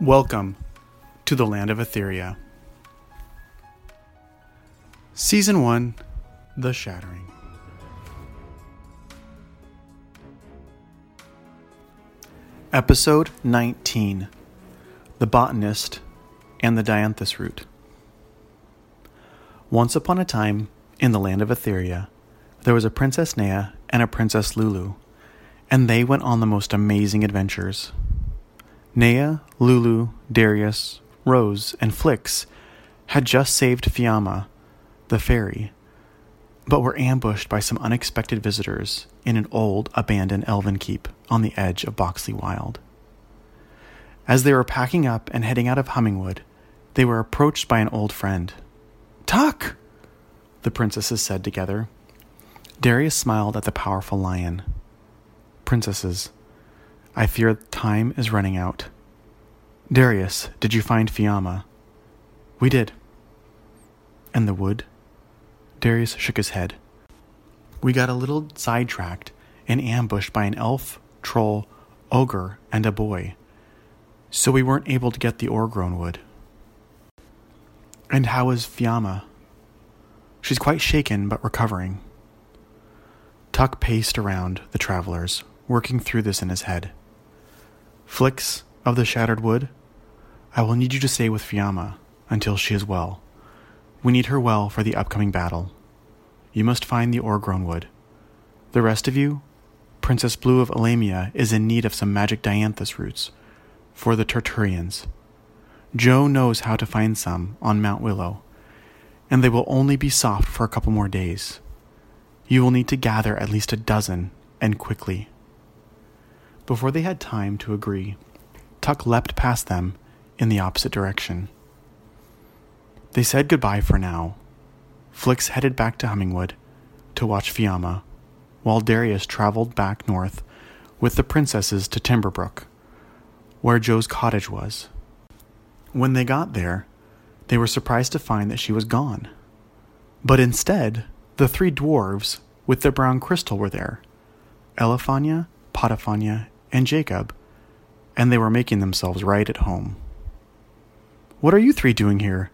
Welcome to the land of Etheria. Season 1 The Shattering. Episode 19 The Botanist and the Dianthus Root. Once upon a time, in the land of Etheria, there was a Princess Nea and a Princess Lulu, and they went on the most amazing adventures. Nea, Lulu, Darius, Rose, and Flix had just saved Fiamma, the fairy, but were ambushed by some unexpected visitors in an old, abandoned elven keep on the edge of Boxley Wild. As they were packing up and heading out of Hummingwood, they were approached by an old friend. Tuck! The princesses said together. Darius smiled at the powerful lion. Princesses, I fear time is running out. Darius, did you find Fiamma? We did. And the wood? Darius shook his head. We got a little sidetracked and ambushed by an elf, troll, ogre, and a boy, so we weren't able to get the ore grown wood. And how is Fiamma? She's quite shaken but recovering. Tuck paced around the travelers, working through this in his head. Flix of the Shattered Wood, I will need you to stay with Fiamma until she is well. We need her well for the upcoming battle. You must find the ore grown wood. The rest of you, Princess Blue of Elamia is in need of some magic dianthus roots for the Torturians. Joe knows how to find some on Mount Willow, and they will only be soft for a couple more days. You will need to gather at least a dozen, and quickly. Before they had time to agree, Tuck leapt past them in the opposite direction. They said goodbye for now. Flix headed back to Hummingwood to watch Fiamma, while Darius traveled back north with the princesses to Timberbrook, where Joe's cottage was. When they got there, they were surprised to find that she was gone. But instead, the three dwarves with the brown crystal were there Elefania, Potafania, and Jacob, and they were making themselves right at home. What are you three doing here?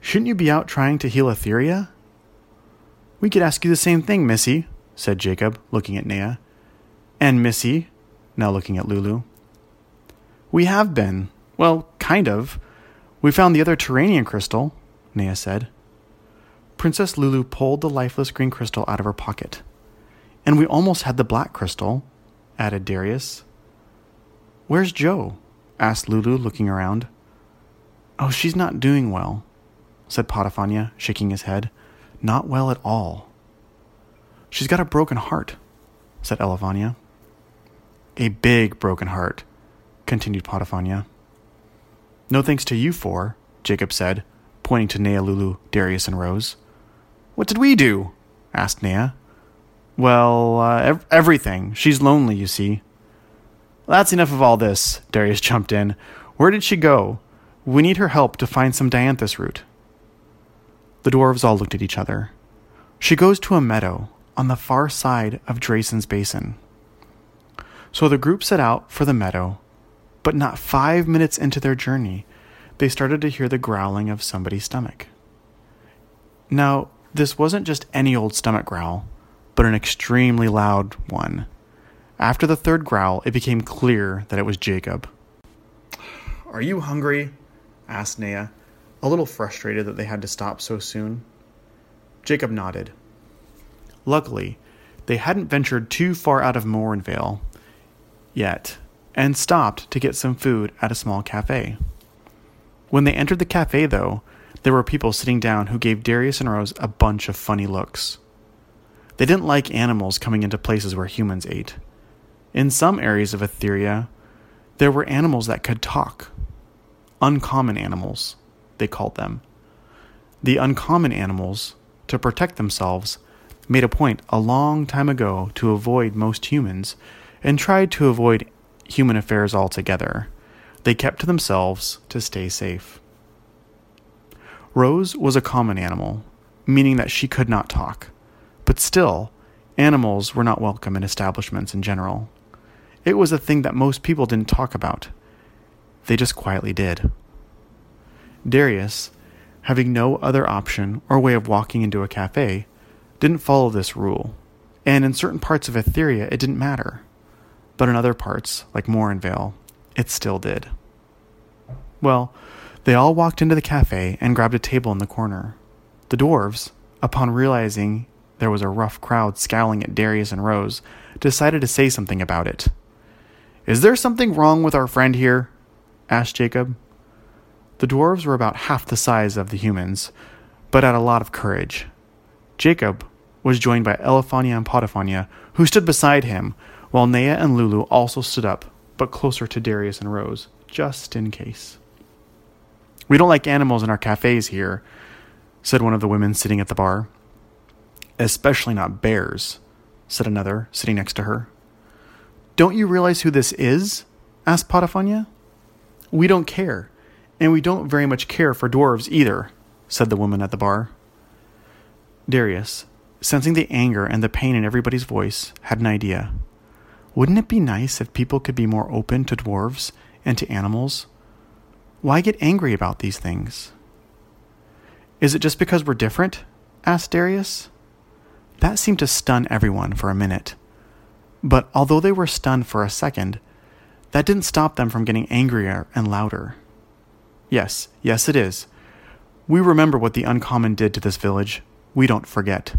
Shouldn't you be out trying to heal Etheria? We could ask you the same thing, Missy, said Jacob, looking at Nea. And Missy, now looking at Lulu. We have been. Well, kind of. We found the other Turanian crystal, Nea said. Princess Lulu pulled the lifeless green crystal out of her pocket. And we almost had the black crystal, added Darius. Where's Joe? asked Lulu, looking around. Oh, she's not doing well, said Potafania, shaking his head. Not well at all. She's got a broken heart, said Elefania. A big broken heart, continued Potafania. No thanks to you four, Jacob said, pointing to Nea, Lulu, Darius, and Rose. What did we do? asked Nea. Well, uh, ev- everything. She's lonely, you see. That's enough of all this, Darius jumped in. Where did she go? We need her help to find some dianthus root. The dwarves all looked at each other. She goes to a meadow on the far side of Dracen's basin. So the group set out for the meadow, but not five minutes into their journey, they started to hear the growling of somebody's stomach. Now, this wasn't just any old stomach growl, but an extremely loud one. After the third growl, it became clear that it was Jacob. Are you hungry? asked Nea, a little frustrated that they had to stop so soon. Jacob nodded. Luckily, they hadn't ventured too far out of Morinvale yet, and stopped to get some food at a small cafe. When they entered the cafe, though, there were people sitting down who gave Darius and Rose a bunch of funny looks. They didn't like animals coming into places where humans ate. In some areas of Etheria, there were animals that could talk. Uncommon animals, they called them. The uncommon animals, to protect themselves, made a point a long time ago to avoid most humans and tried to avoid human affairs altogether. They kept to themselves to stay safe. Rose was a common animal, meaning that she could not talk. But still, animals were not welcome in establishments in general. It was a thing that most people didn't talk about. they just quietly did. Darius, having no other option or way of walking into a cafe, didn't follow this rule, and in certain parts of Etheria it didn't matter. But in other parts, like Morinvale, it still did. Well, they all walked into the cafe and grabbed a table in the corner. The dwarves, upon realizing there was a rough crowd scowling at Darius and Rose, decided to say something about it. Is there something wrong with our friend here? asked Jacob. The dwarves were about half the size of the humans, but had a lot of courage. Jacob was joined by Elefania and Potifania, who stood beside him, while Nea and Lulu also stood up, but closer to Darius and Rose, just in case. We don't like animals in our cafes here, said one of the women sitting at the bar. Especially not bears, said another sitting next to her. Don't you realize who this is? asked Potifania. We don't care, and we don't very much care for dwarves either, said the woman at the bar. Darius, sensing the anger and the pain in everybody's voice, had an idea. Wouldn't it be nice if people could be more open to dwarves and to animals? Why get angry about these things? Is it just because we're different? asked Darius. That seemed to stun everyone for a minute. But although they were stunned for a second, that didn't stop them from getting angrier and louder. Yes, yes, it is. We remember what the uncommon did to this village. We don't forget,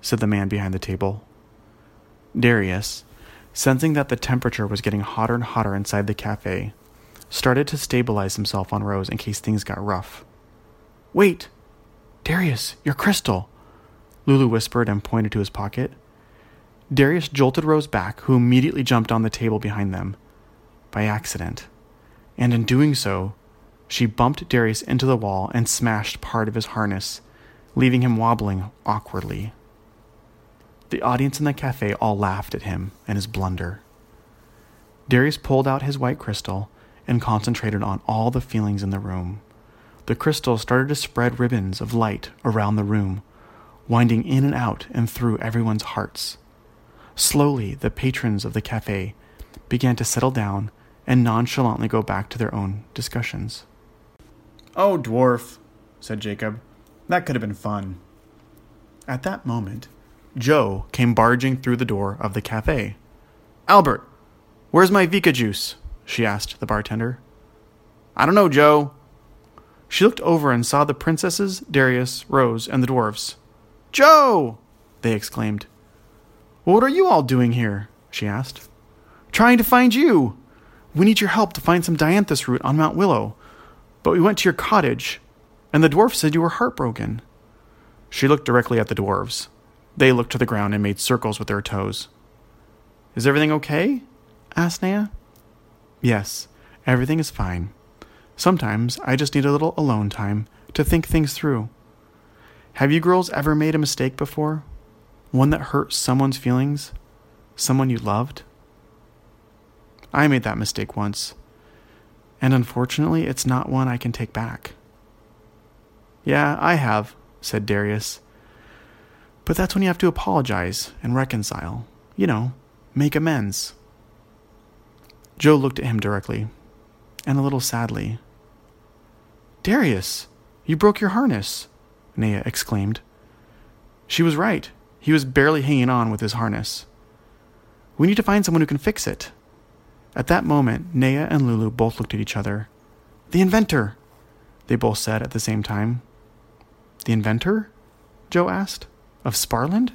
said the man behind the table. Darius, sensing that the temperature was getting hotter and hotter inside the cafe, started to stabilize himself on Rose in case things got rough. Wait! Darius, your crystal! Lulu whispered and pointed to his pocket. Darius jolted Rose back, who immediately jumped on the table behind them, by accident. And in doing so, she bumped Darius into the wall and smashed part of his harness, leaving him wobbling awkwardly. The audience in the cafe all laughed at him and his blunder. Darius pulled out his white crystal and concentrated on all the feelings in the room. The crystal started to spread ribbons of light around the room, winding in and out and through everyone's hearts. Slowly, the patrons of the cafe began to settle down and nonchalantly go back to their own discussions. Oh, dwarf, said Jacob. That could have been fun. At that moment, Joe came barging through the door of the cafe. Albert, where's my Vika juice? she asked the bartender. I don't know, Joe. She looked over and saw the princesses, Darius, Rose, and the dwarfs. Joe! they exclaimed. What are you all doing here? she asked. Trying to find you. We need your help to find some dianthus root on Mount Willow. But we went to your cottage, and the dwarf said you were heartbroken. She looked directly at the dwarves. They looked to the ground and made circles with their toes. Is everything okay? asked Nea. Yes, everything is fine. Sometimes I just need a little alone time to think things through. Have you girls ever made a mistake before? One that hurt someone's feelings? Someone you loved? I made that mistake once, and unfortunately, it's not one I can take back. Yeah, I have, said Darius. But that's when you have to apologize and reconcile. You know, make amends. Joe looked at him directly, and a little sadly. Darius, you broke your harness, Nea exclaimed. She was right. He was barely hanging on with his harness. We need to find someone who can fix it. At that moment, Nea and Lulu both looked at each other. The inventor, they both said at the same time. The inventor? Joe asked. Of Sparland?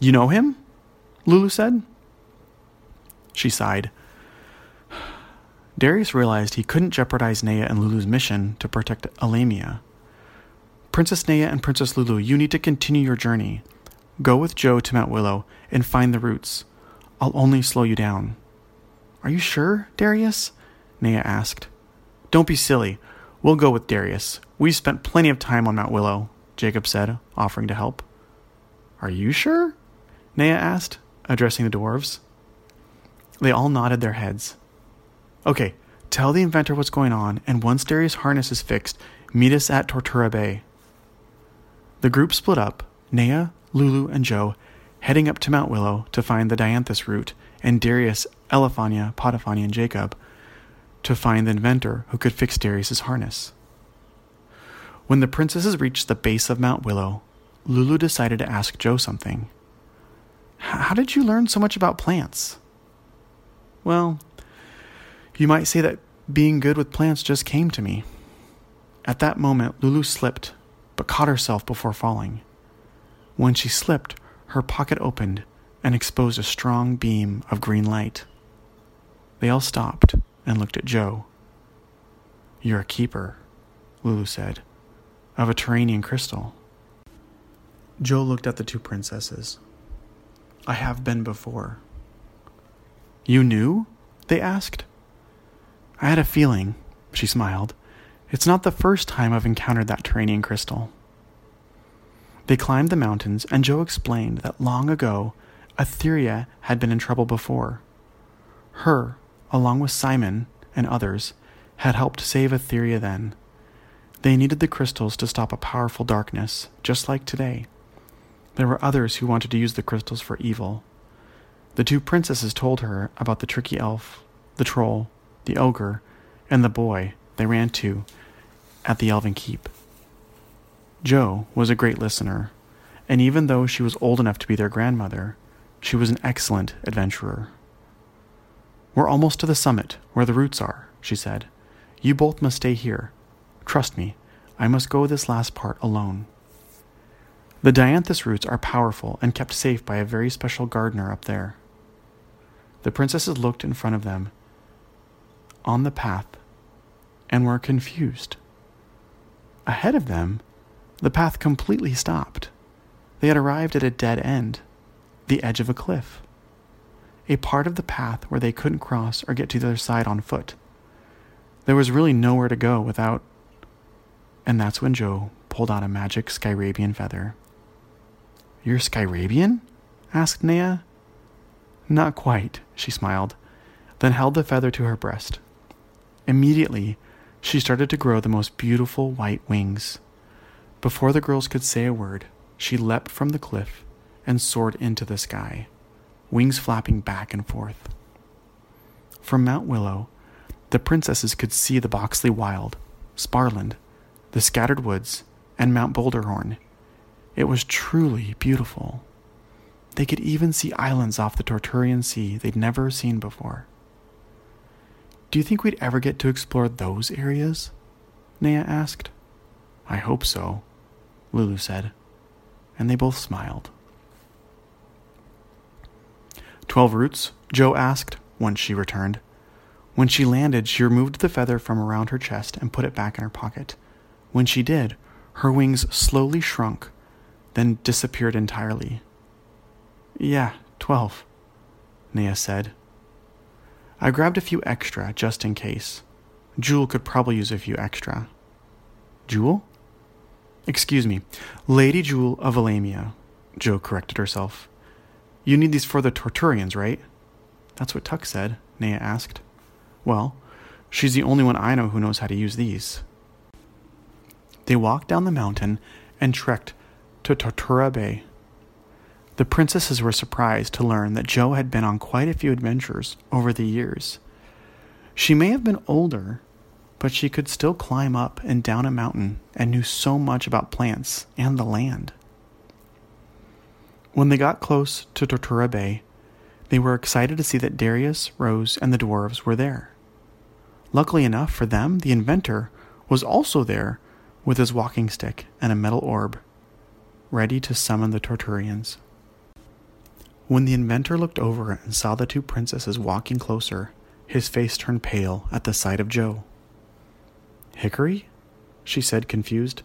You know him? Lulu said. She sighed. Darius realized he couldn't jeopardize Nea and Lulu's mission to protect Alamia. Princess Nea and Princess Lulu, you need to continue your journey. Go with Joe to Mount Willow and find the roots. I'll only slow you down. Are you sure, Darius? Nea asked. Don't be silly. We'll go with Darius. We've spent plenty of time on Mount Willow, Jacob said, offering to help. Are you sure? Nea asked, addressing the dwarves. They all nodded their heads. Okay, tell the inventor what's going on, and once Darius' harness is fixed, meet us at Tortura Bay. The group split up, Nea, Lulu, and Joe heading up to Mount Willow to find the Dianthus root, and Darius, Elefania, Potifania, and Jacob to find the inventor who could fix Darius's harness. When the princesses reached the base of Mount Willow, Lulu decided to ask Joe something. How did you learn so much about plants? Well, you might say that being good with plants just came to me. At that moment, Lulu slipped, but caught herself before falling. When she slipped, her pocket opened and exposed a strong beam of green light. They all stopped and looked at Joe. You're a keeper, Lulu said, of a Turanian crystal. Joe looked at the two princesses. I have been before. You knew? They asked. I had a feeling, she smiled. It's not the first time I've encountered that Turanian crystal. They climbed the mountains, and Joe explained that long ago, Etheria had been in trouble before. Her, along with Simon and others, had helped save Etheria then. They needed the crystals to stop a powerful darkness, just like today. There were others who wanted to use the crystals for evil. The two princesses told her about the tricky elf, the troll, the ogre, and the boy they ran to at the elven keep. Joe was a great listener, and even though she was old enough to be their grandmother, she was an excellent adventurer. We're almost to the summit, where the roots are, she said. You both must stay here. Trust me, I must go this last part alone. The dianthus roots are powerful and kept safe by a very special gardener up there. The princesses looked in front of them on the path and were confused. Ahead of them, the path completely stopped. They had arrived at a dead end, the edge of a cliff, a part of the path where they couldn't cross or get to the other side on foot. There was really nowhere to go without. And that's when Joe pulled out a magic Skyrabian feather. You're Skyrabian? asked Nea. Not quite, she smiled, then held the feather to her breast. Immediately, she started to grow the most beautiful white wings. Before the girls could say a word, she leapt from the cliff and soared into the sky, wings flapping back and forth. From Mount Willow, the princesses could see the Boxley Wild, Sparland, the scattered woods, and Mount Boulderhorn it was truly beautiful. They could even see islands off the Torturian Sea they'd never seen before. Do you think we'd ever get to explore those areas? Nea asked. I hope so, Lulu said, and they both smiled. Twelve roots? Joe asked once she returned. When she landed, she removed the feather from around her chest and put it back in her pocket. When she did, her wings slowly shrunk then disappeared entirely. Yeah, twelve, Nea said. I grabbed a few extra just in case. Jewel could probably use a few extra. Jewel? Excuse me, Lady Jewel of Alamia, Joe corrected herself. You need these for the Torturians, right? That's what Tuck said, Nea asked. Well, she's the only one I know who knows how to use these. They walked down the mountain and trekked to Tortura Bay. The princesses were surprised to learn that Joe had been on quite a few adventures over the years. She may have been older, but she could still climb up and down a mountain and knew so much about plants and the land. When they got close to Tortura Bay, they were excited to see that Darius, Rose, and the dwarves were there. Luckily enough for them, the inventor was also there with his walking stick and a metal orb ready to summon the Torturians. When the inventor looked over and saw the two princesses walking closer, his face turned pale at the sight of Joe. Hickory? she said, confused.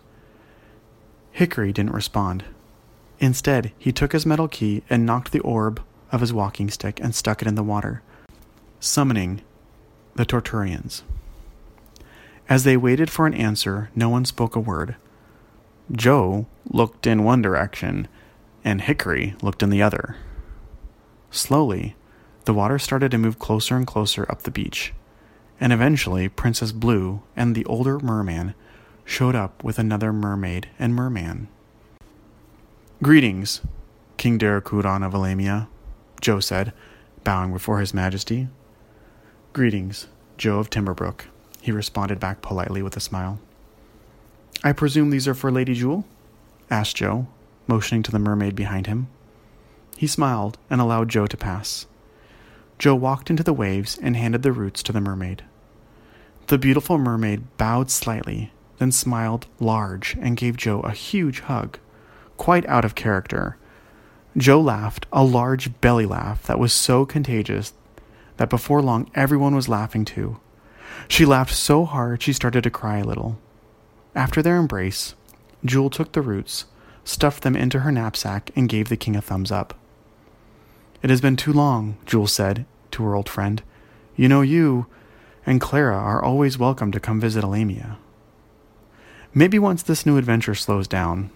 Hickory didn't respond. Instead, he took his metal key and knocked the orb of his walking stick and stuck it in the water, summoning the Torturians. As they waited for an answer, no one spoke a word. Joe looked in one direction, and Hickory looked in the other. Slowly, the water started to move closer and closer up the beach, and eventually Princess Blue and the older merman showed up with another mermaid and merman. Greetings, King Darakudan of Alamia, Joe said, bowing before His Majesty. Greetings, Joe of Timberbrook, he responded back politely with a smile. I presume these are for Lady Jewel? asked Joe, motioning to the mermaid behind him. He smiled and allowed Joe to pass. Joe walked into the waves and handed the roots to the mermaid. The beautiful mermaid bowed slightly, then smiled large and gave Joe a huge hug, quite out of character. Joe laughed, a large belly laugh that was so contagious that before long everyone was laughing too. She laughed so hard she started to cry a little. After their embrace, Jewel took the roots, stuffed them into her knapsack, and gave the king a thumbs up. It has been too long, Jewel said to her old friend. You know, you and Clara are always welcome to come visit Alamia. Maybe once this new adventure slows down,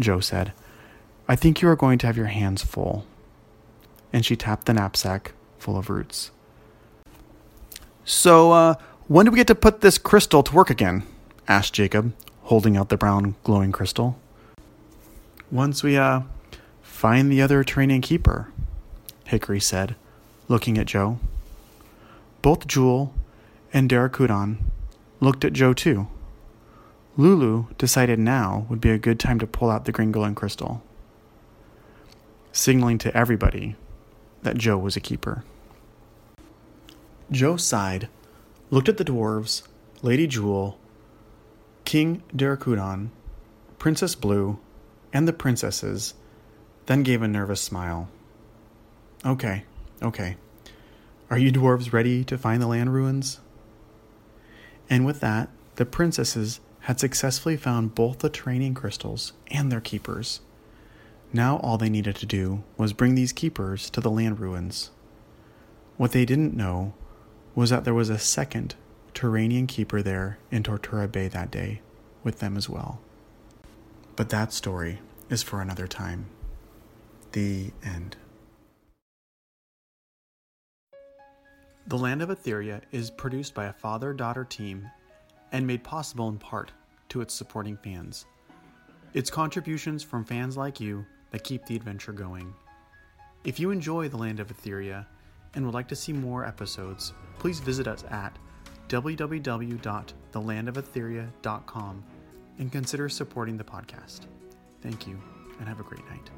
Joe said. I think you are going to have your hands full. And she tapped the knapsack full of roots. So, uh, when do we get to put this crystal to work again? asked Jacob, holding out the brown glowing crystal. Once we, uh, find the other Turanian keeper, Hickory said, looking at Joe. Both Jewel and Darukhudan looked at Joe too. Lulu decided now would be a good time to pull out the green glowing crystal, signaling to everybody that Joe was a keeper. Joe sighed, looked at the dwarves, Lady Jewel, King Darukhudan, Princess Blue, and the princesses, then gave a nervous smile. Okay, okay. Are you dwarves ready to find the land ruins? And with that, the princesses had successfully found both the Turanian crystals and their keepers. Now all they needed to do was bring these keepers to the land ruins. What they didn't know was that there was a second Turanian keeper there in Tortura Bay that day with them as well. But that story is for another time. The end. The Land of Etheria is produced by a father daughter team and made possible in part to its supporting fans. It's contributions from fans like you that keep the adventure going. If you enjoy The Land of Etheria and would like to see more episodes, please visit us at www.thelandofetheria.com and consider supporting the podcast. Thank you and have a great night.